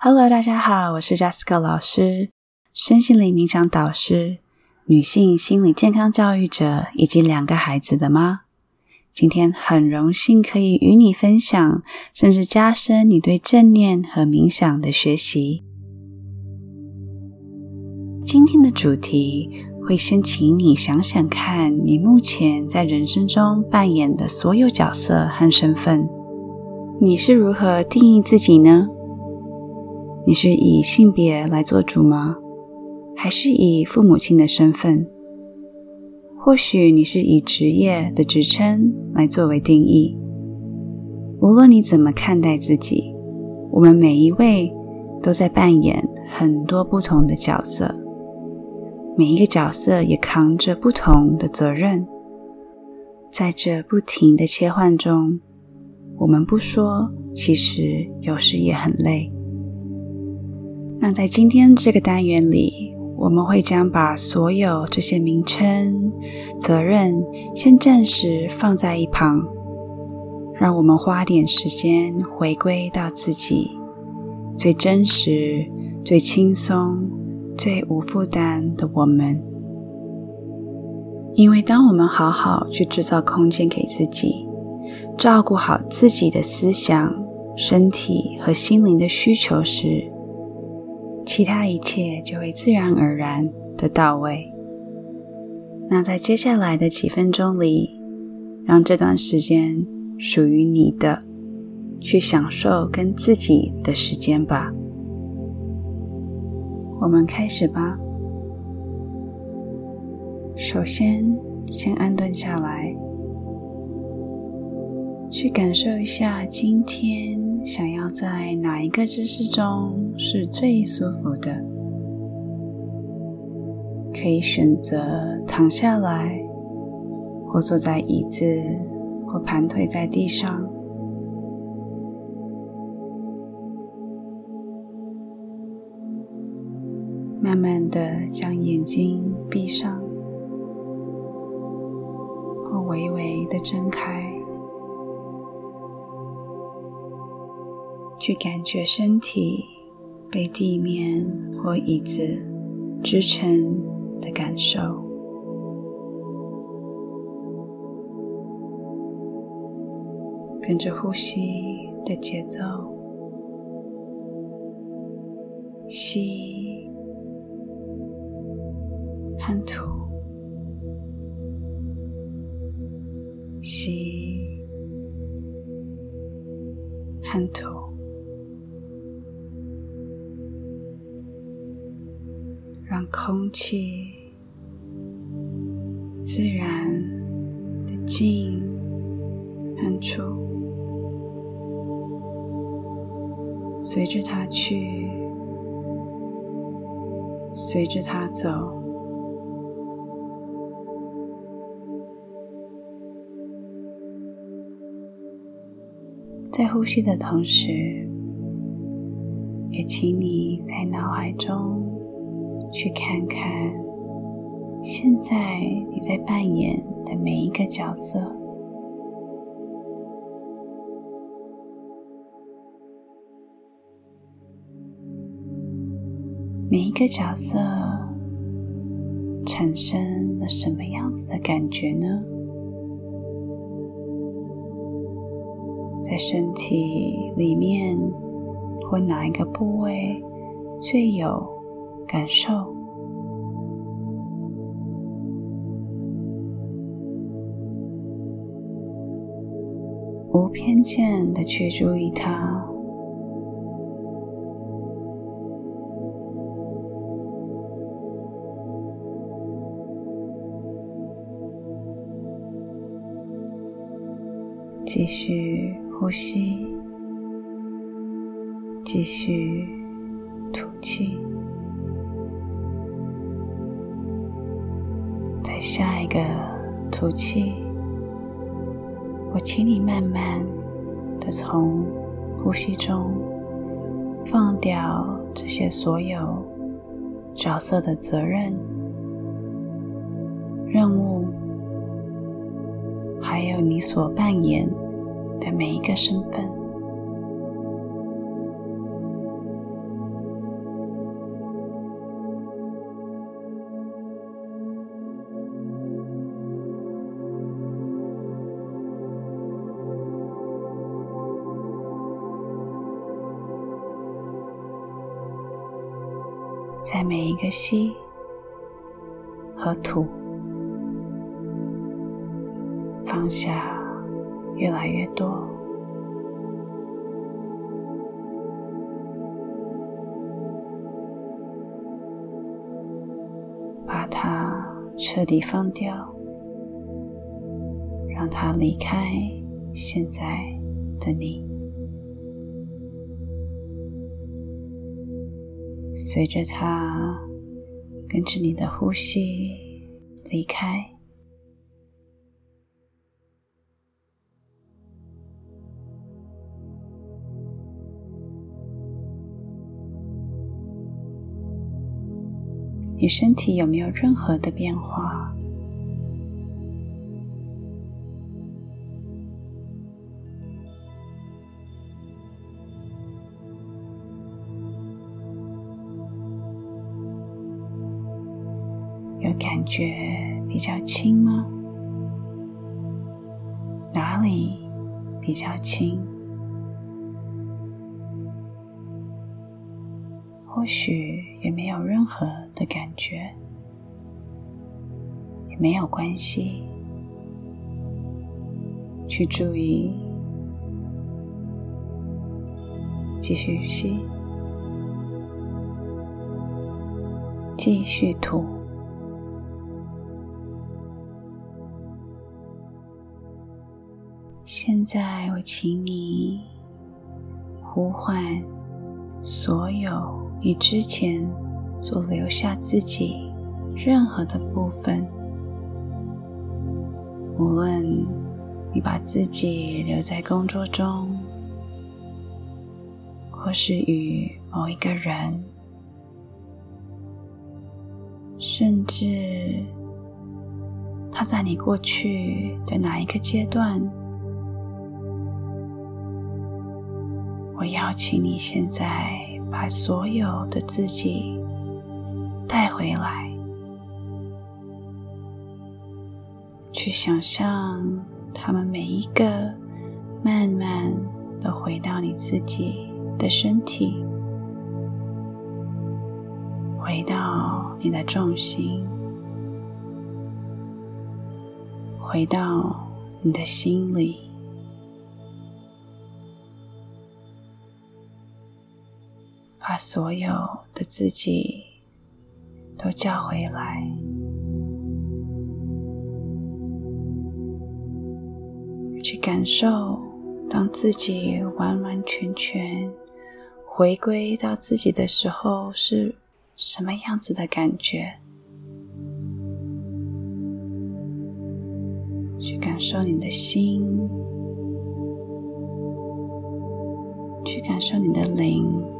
Hello，大家好，我是 Jessica 老师，身心灵冥想导师，女性心理健康教育者，以及两个孩子的妈。今天很荣幸可以与你分享，甚至加深你对正念和冥想的学习。今天的主题会先请你想想看，你目前在人生中扮演的所有角色和身份，你是如何定义自己呢？你是以性别来做主吗？还是以父母亲的身份？或许你是以职业的职称来作为定义。无论你怎么看待自己，我们每一位都在扮演很多不同的角色，每一个角色也扛着不同的责任。在这不停的切换中，我们不说，其实有时也很累。那在今天这个单元里，我们会将把所有这些名称、责任先暂时放在一旁，让我们花点时间回归到自己最真实、最轻松、最无负担的我们。因为当我们好好去制造空间给自己，照顾好自己的思想、身体和心灵的需求时，其他一切就会自然而然的到位。那在接下来的几分钟里，让这段时间属于你的，去享受跟自己的时间吧。我们开始吧。首先，先安顿下来，去感受一下今天。想要在哪一个姿势中是最舒服的？可以选择躺下来，或坐在椅子，或盘腿在地上。慢慢的将眼睛闭上，或微微的睁开。去感觉身体被地面或椅子支撑的感受，跟着呼吸的节奏，吸和吐，吸和吐。让空气自然的进和出，随着它去，随着它走，在呼吸的同时，也请你在脑海中。去看看，现在你在扮演的每一个角色，每一个角色产生了什么样子的感觉呢？在身体里面或哪一个部位最有？感受，无偏见的去注意它，继续呼吸，继续吐气。个吐气，我请你慢慢的从呼吸中放掉这些所有角色的责任、任务，还有你所扮演的每一个身份。在每一个吸和吐，放下越来越多，把它彻底放掉，让它离开现在的你。随着它跟着你的呼吸离开，你身体有没有任何的变化？感觉比较轻吗？哪里比较轻？或许也没有任何的感觉，也没有关系。去注意，继续吸，继续吐。现在，我请你呼唤所有你之前所留下自己任何的部分，无论你把自己留在工作中，或是与某一个人，甚至他在你过去的哪一个阶段。我邀请你现在把所有的自己带回来，去想象他们每一个慢慢的回到你自己的身体，回到你的重心，回到你的心里。所有的自己都叫回来，去感受，当自己完完全全回归到自己的时候，是什么样子的感觉？去感受你的心，去感受你的灵。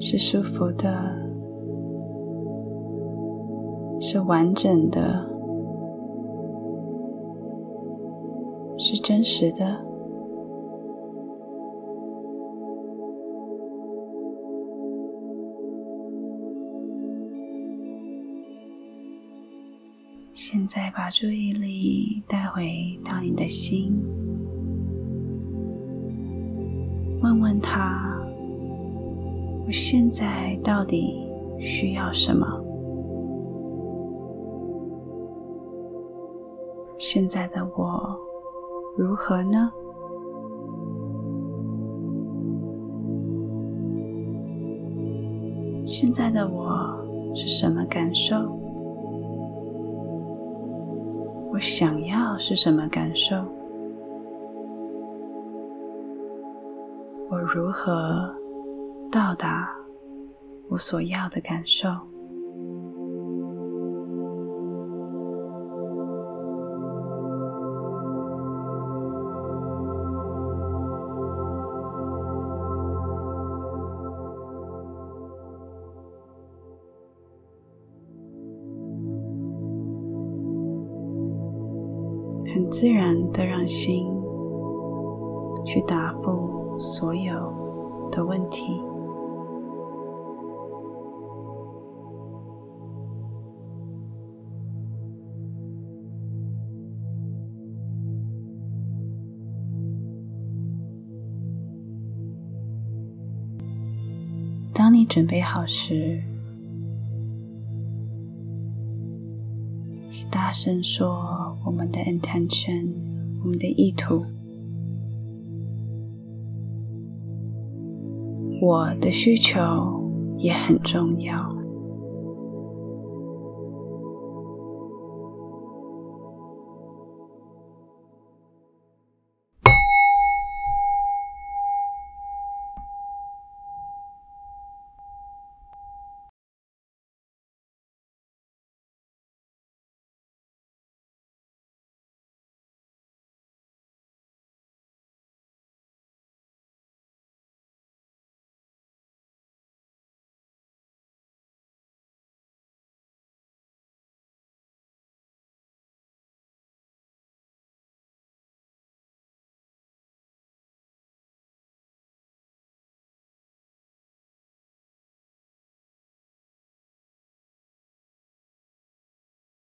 是舒服的，是完整的，是真实的。现在把注意力带回到你的心，问问他。我现在到底需要什么？现在的我如何呢？现在的我是什么感受？我想要是什么感受？我如何？到达我所要的感受，很自然的让心去答复所有的问题。准备好时，大声说我们的 intention，我们的意图。我的需求也很重要。